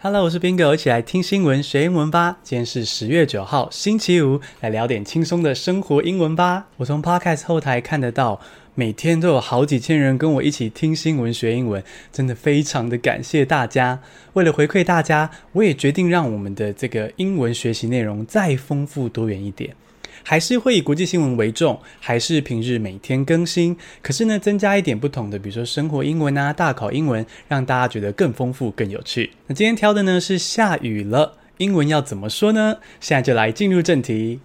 Hello，我是斌哥一起来听新闻学英文吧。今天是十月九号，星期五，来聊点轻松的生活英文吧。我从 Podcast 后台看得到，每天都有好几千人跟我一起听新闻学英文，真的非常的感谢大家。为了回馈大家，我也决定让我们的这个英文学习内容再丰富多元一点。还是会以国际新闻为重，还是平日每天更新。可是呢，增加一点不同的，比如说生活英文啊、大考英文，让大家觉得更丰富、更有趣。那今天挑的呢是下雨了，英文要怎么说呢？现在就来进入正题。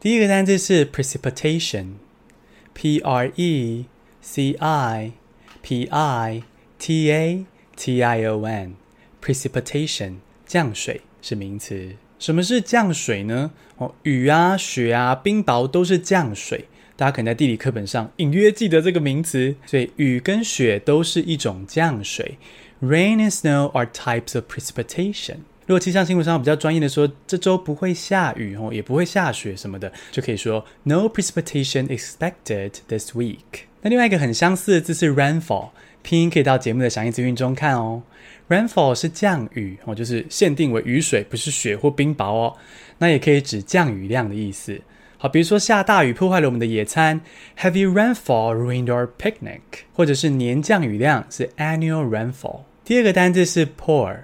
第一个单词是 precipitation，p r e c i p i t a t i o n，precipitation 降水。是名词。什么是降水呢？哦，雨啊、雪啊、冰雹都是降水。大家可能在地理课本上隐约记得这个名词。所以雨跟雪都是一种降水。Rain and snow are types of precipitation。如果气象新闻上比较专业的说，这周不会下雨哦，也不会下雪什么的，就可以说 No precipitation expected this week。那另外一个很相似的字是 rainfall，拼音可以到节目的详细资讯中看哦。Rainfall 是降雨哦，就是限定为雨水，不是雪或冰雹哦。那也可以指降雨量的意思。好，比如说下大雨破坏了我们的野餐，Heavy rainfall ruined our picnic。或者是年降雨量是 Annual rainfall。第二个单字是 pour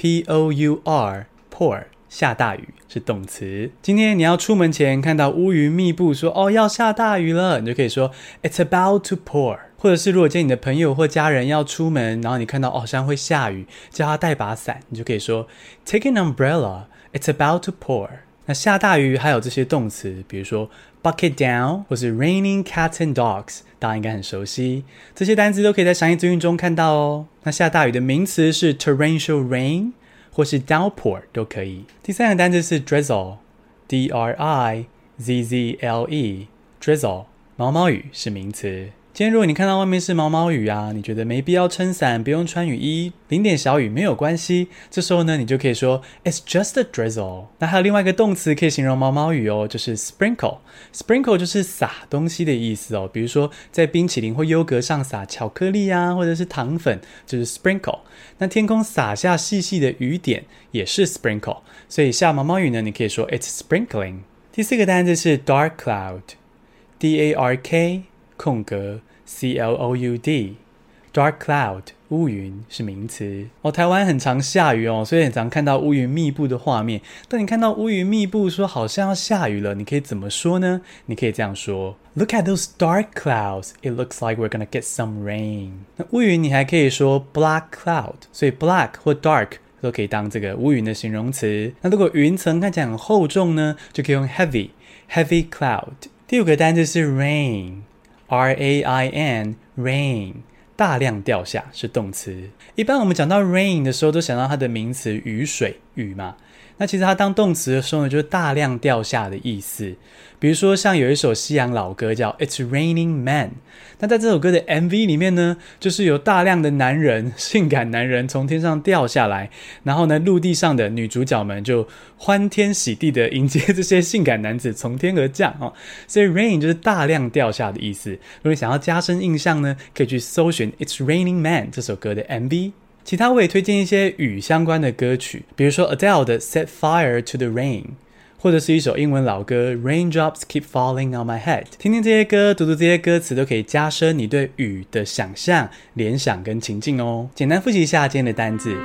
P O U R，pour。下大雨是动词。今天你要出门前看到乌云密布，说哦要下大雨了，你就可以说 It's about to pour。或者是如果见你的朋友或家人要出门，然后你看到好像会下雨，叫他带把伞，你就可以说 Take an umbrella. It's about to pour。那下大雨还有这些动词，比如说 bucket down 或是 raining cats and dogs，大家应该很熟悉。这些单词都可以在详细资讯中看到哦。那下大雨的名词是 torrential rain。或是 downpour 都可以。第三个单词是 drizzle，d r i z z l e，drizzle 毛毛雨是名词。今天如果你看到外面是毛毛雨啊，你觉得没必要撑伞，不用穿雨衣，淋点小雨没有关系。这时候呢，你就可以说 It's just a drizzle。那还有另外一个动词可以形容毛毛雨哦，就是 sprinkle。sprinkle 就是撒东西的意思哦，比如说在冰淇淋或优格上撒巧克力啊，或者是糖粉，就是 sprinkle。那天空洒下细细的雨点也是 sprinkle。所以下毛毛雨呢，你可以说 It's sprinkling。第四个单词是 dark cloud，D A R K。空格 C L O U D，dark cloud 乌云是名词哦。台湾很常下雨哦，所以很常看到乌云密布的画面。当你看到乌云密布，说好像要下雨了，你可以怎么说呢？你可以这样说：Look at those dark clouds. It looks like we're gonna get some rain。那乌云你还可以说 black cloud，所以 black 或 dark 都可以当这个乌云的形容词。那如果云层看起来很厚重呢，就可以用 heavy heavy cloud。第五个单词是 rain。R A I N rain 大量掉下是动词。一般我们讲到 rain 的时候，都想到它的名词雨水雨嘛。那其实它当动词的时候呢，就是大量掉下的意思。比如说，像有一首西洋老歌叫《It's Raining Men》，那在这首歌的 MV 里面呢，就是有大量的男人，性感男人从天上掉下来，然后呢，陆地上的女主角们就欢天喜地的迎接这些性感男子从天而降哦。所以 rain 就是大量掉下的意思。如果你想要加深印象呢，可以去搜寻《It's Raining Men》这首歌的 MV。其他我也推荐一些雨相关的歌曲，比如说 Adele 的《Set Fire to the Rain》，或者是一首英文老歌《Raindrops Keep Falling on My Head》。听听这些歌，读读这些歌词，都可以加深你对雨的想象、联想跟情境哦。简单复习一下今天的单字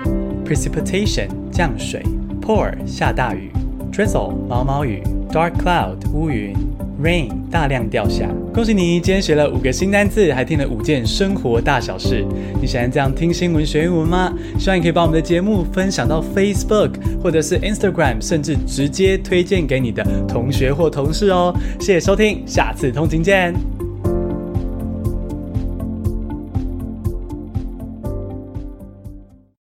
：precipitation 降水，pour 下大雨，drizzle 毛毛雨，dark cloud 乌云。Rain 大量掉下，恭喜你，今天学了五个新单字，还听了五件生活大小事。你喜欢这样听新闻学英文吗？希望你可以把我们的节目分享到 Facebook 或者是 Instagram，甚至直接推荐给你的同学或同事哦。谢谢收听，下次通勤见。